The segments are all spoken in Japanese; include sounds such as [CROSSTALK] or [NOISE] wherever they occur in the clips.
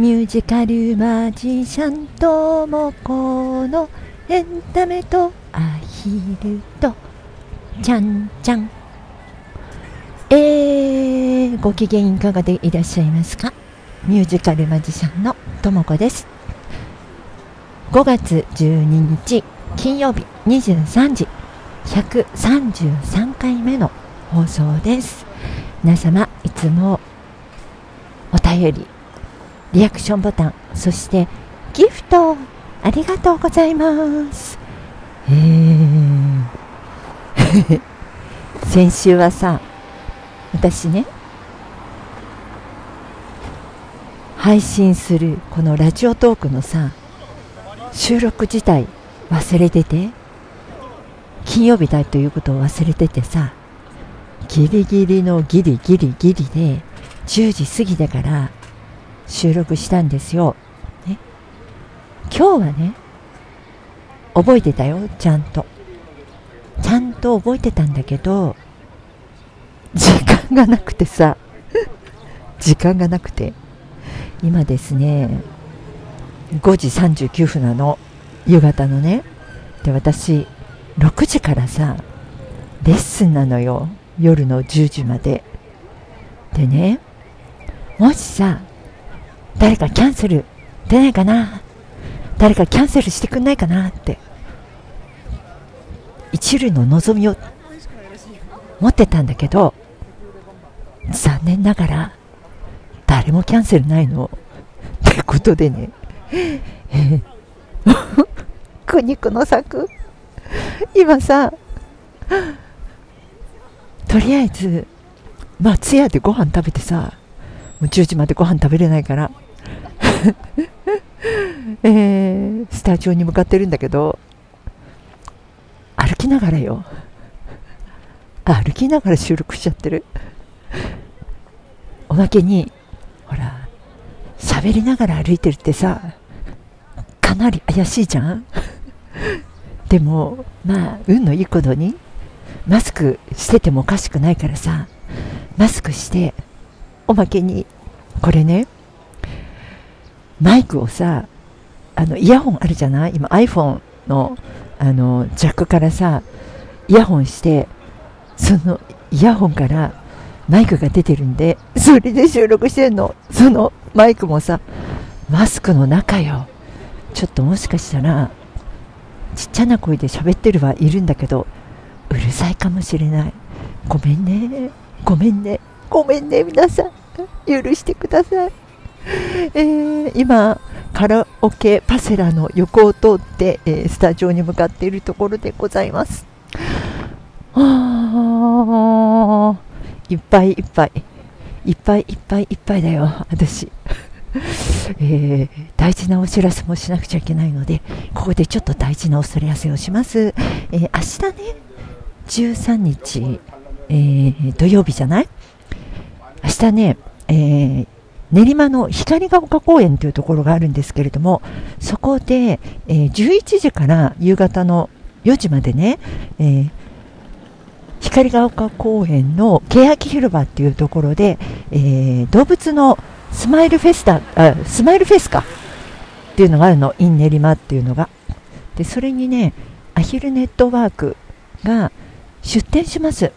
ミュージカルマジシャンともこのエンタメとアヒルとちゃんちゃんえー、ご機嫌いかがでいらっしゃいますか？ミュージカルマジシャンのともこです。5月12日金曜日23時。133回目の放送です。皆様いつもお便りリアクションボタンそしてギフトありがとうございます。え [LAUGHS] 先週はさ私ね配信するこのラジオトークのさ収録自体忘れてて金曜日だということを忘れててさギリギリのギリギリギリで10時過ぎだから収録したんですよ、ね、今日はね覚えてたよちゃんと。ちゃんと覚えてたんだけど時間がなくてさ。[LAUGHS] 時間がなくて。今ですね5時39分なの。夕方のね。で私6時からさレッスンなのよ。夜の10時まで。でねもしさ誰かキャンセル出ないかな。誰かキャンセルしてくんないかな。って。一縷の望みを持ってたんだけど残念ながら誰もキャンセルないの。ってことでね。[LAUGHS] 苦肉の策。今さとりあえず松屋でご飯食べてさもう10時までご飯食べれないから [LAUGHS] えー、スタジオに向かってるんだけど歩きながらよ。歩きながら収録しちゃってる。おまけにほら喋りながら歩いてるってさかなり怪しいじゃん。でもまあ運のいいことにマスクしててもおかしくないからさマスクしておまけにこれねマイクをさあのイヤホンあるじゃない？今 iPhone のあのジャックからさイヤホンしてそのイヤホンからマイクが出てるんでそれで収録してんの。そのマイクもさマスクの中よ。ちょっともしかしたらちっちゃな声で喋ってるはいるんだけどうるさいかもしれない。ごめんね。ごめんね。ごめんね。皆さん。許してください、えー、今カラオケパセラの横を通って、えー、スタジオに向かっているところでございます。あいっぱいいっぱい。いっぱいいっぱいいっぱいだよ私、[LAUGHS] えー、大事なお知らせもしなくちゃいけないのでここでちょっと大事なお知らせをします、えー、明日ね13日、えー、土曜日じゃない？明日ね、えー、練馬の光が丘公園というところがあるんですけれども、そこで、えー、11時から夕方の4時までね、えー、光が丘公園の欅広場っていうところで、えー、動物のスマイルフェスタ、あ、スマイルフェスかっていうのがあるの、イン練馬っていうのが。で、それにね、アヒルネットワークが出店します。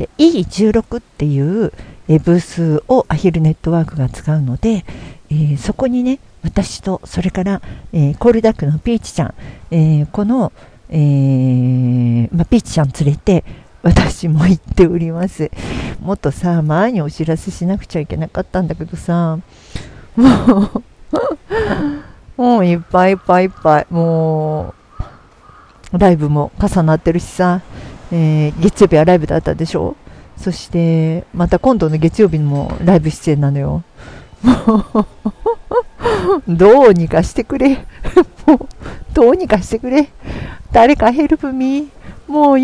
で、E16 っていう、ブースをアヒルネットワークが使うので、えー、そこにね、私と、それから、えー、コールダックのピーチちゃん、えー、この、えー、まピーチちゃん連れて、私も行っております。もっとさ、前にお知らせしなくちゃいけなかったんだけどさ、もうもういっぱいいっぱいいっぱい、もう、ライブも重なってるしさ、えー、月曜日はライブだったでしょ？そして、また今度の月曜日にもライブ出演なのよ。もう、どうにかしてくれ。もう、どうにかしてくれ。誰かヘルプミー。もう、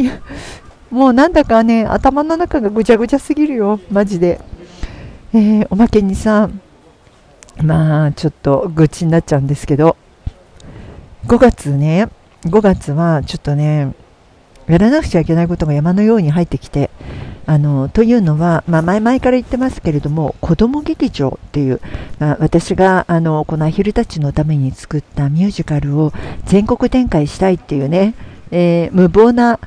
もうなんだかね、頭の中がぐちゃぐちゃすぎるよ。マジで。えー、おまけにさ、まあ、ちょっと愚痴になっちゃうんですけど、5月ね、5月はちょっとね、やらなくちゃいけないことが山のように入ってきて、あのというのは、まあ、前々から言ってますけれども子ども劇場っていう、まあ、私があのこのアヒルたちのために作ったミュージカルを全国展開したいっていうね、えー、無謀な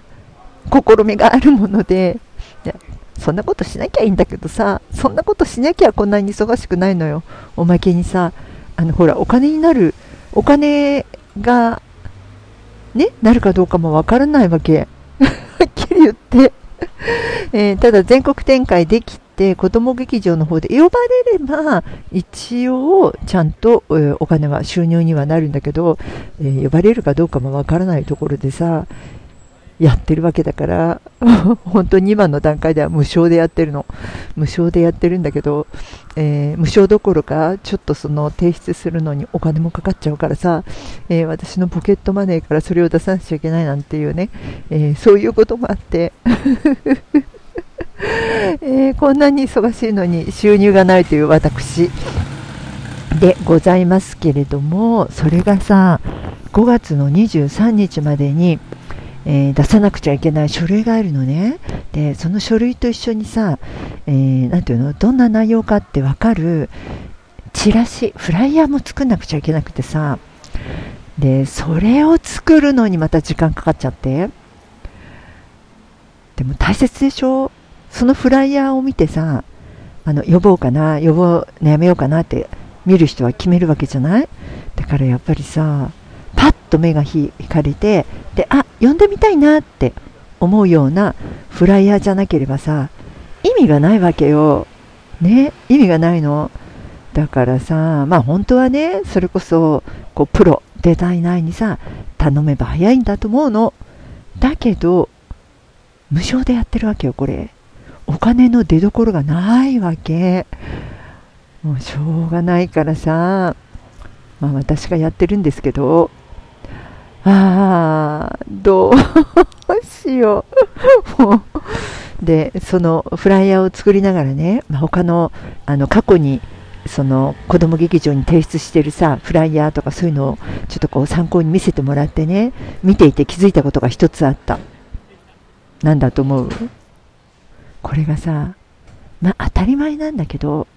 試みがあるものでそんなことしなきゃいいんだけどさそんなことしなきゃこんなに忙しくないのよ。おまけにさあのほらお金になるお金がねなるかどうかもわからないわけ。はっきり言って。[LAUGHS] えー、ただ全国展開できて子供劇場の方で呼ばれれば一応ちゃんと、えー、お金は収入にはなるんだけど、えー、呼ばれるかどうかもわからないところでさやってるわけだから [LAUGHS] 本当に今の段階では無償でやってるの。無償でやってるんだけど、えー、無償どころかちょっとその提出するのにお金もかかっちゃうからさ、えー、私のポケットマネーからそれを出さなきゃいけないなんていうね、えー、そういうこともあって [LAUGHS] えこんなに忙しいのに収入がないという私でございますけれどもそれがさ5月の23日までにえー、出さなくちゃいけない書類があるのね。で、その書類と一緒にさ、えー、ていうの、どんな内容かってわかるチラシ、フライヤーも作んなくちゃいけなくてさ、で、それを作るのにまた時間かかっちゃって。でも大切でしょ？そのフライヤーを見てさ、あの、呼ぼうかな、呼ぼう、やめようかなって見る人は決めるわけじゃない？だからやっぱりさ、と目が引かれてであ呼んでみたいなって思うようなフライヤーじゃなければさ意味がないわけよ。ね意味がないの。だからさまあ本当はねそれこそこうプロデザイナーにさ頼めば早いんだと思うの。だけど無償でやってるわけよこれ。お金の出どころがないわけ。もうしょうがないからさまあ私がやってるんですけどああ、どうしよう。[LAUGHS] もう。で、そのフライヤーを作りながらね、まあ、他の、あの、過去に、その子供劇場に提出してるさ、フライヤーとかそういうのをちょっとこう参考に見せてもらってね、見ていて気づいたことが一つあった。なんだと思う？これがさ、まあ当たり前なんだけど、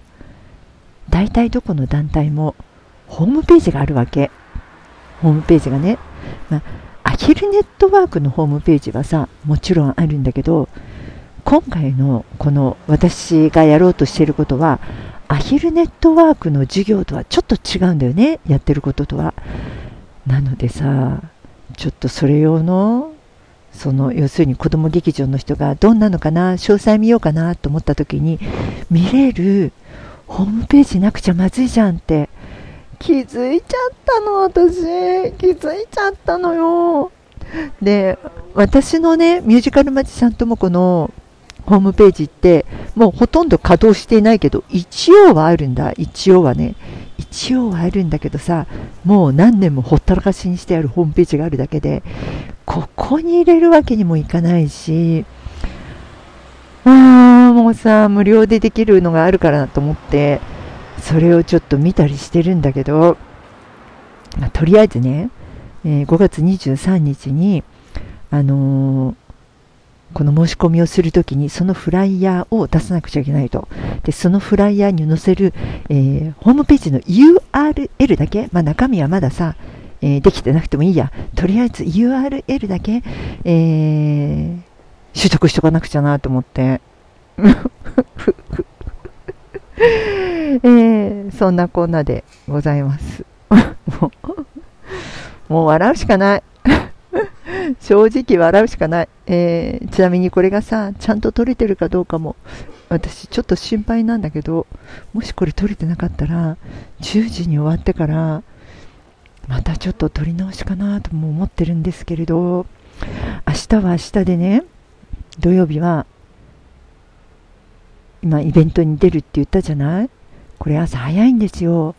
大体どこの団体もホームページがあるわけ。ホームページがね。まあ、アヒルネットワークのホームページはさ、もちろんあるんだけど、今回のこの私がやろうとしていることは、アヒルネットワークの授業とはちょっと違うんだよね、やってることとは。なのでさ、ちょっとそれ用の、その要するに子ども劇場の人がどんなのかな、詳細見ようかなと思った時に、見れるホームページなくちゃまずいじゃんって気づいちゃったの、私。気づいちゃったのよ。で、私のね、ミュージカルマジシャンともこのホームページって、もうほとんど稼働していないけど、一応はあるんだ。一応はね。一応はあるんだけどさ、もう何年もほったらかしにしてあるホームページがあるだけで、ここに入れるわけにもいかないし、あーもうさ、無料でできるのがあるからなと思って、それをちょっと見たりしてるんだけど、まあ、とりあえずね、えー、5月23日に、あのー、この申し込みをするときにそのフライヤーを出さなくちゃいけないと。で、そのフライヤーに載せる、えー、ホームページの URL だけ、まあ、中身はまださ、え、できてなくてもいいや。とりあえず URL だけ、えー、取得しとかなくちゃなと思って。[LAUGHS] えー、そんなこんなでございます。[LAUGHS] もう、もう笑うしかない。[LAUGHS] 正直笑うしかない、えー、ちなみにこれがさ、ちゃんと撮れてるかどうかも、私ちょっと心配なんだけど、もしこれ撮れてなかったら、10時に終わってから、またちょっと撮り直しかなとも思ってるんですけれど、明日は明日でね、土曜日は今イベントに出るって言ったじゃない？これ朝早いんですよ。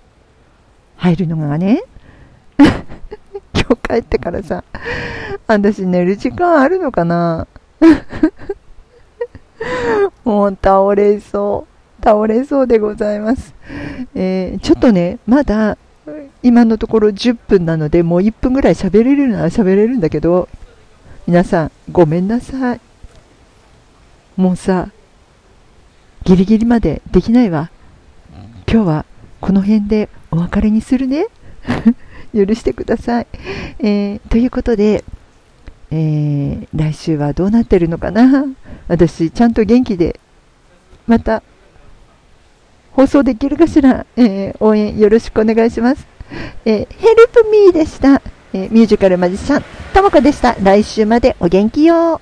入るのがね。[LAUGHS] 今日帰ってからさ、私寝る時間あるのかな？[LAUGHS] もう倒れそう。倒れそうでございます。えー、ちょっとね、まだ今のところ10分なので、もう1分ぐらい喋れるなら喋れるんだけど、皆さん、ごめんなさい。もうさ、ギリギリまでできないわ。今日はこの辺でお別れにするね。[LAUGHS] 許してください。えー、ということで、えー、来週はどうなってるのかな私、ちゃんと元気で、また、放送できるかしら、えー、応援よろしくお願いします。えー、ヘルプミーでした。え、ミュージカルマジシャン、ともこでした。来週までお元気よ。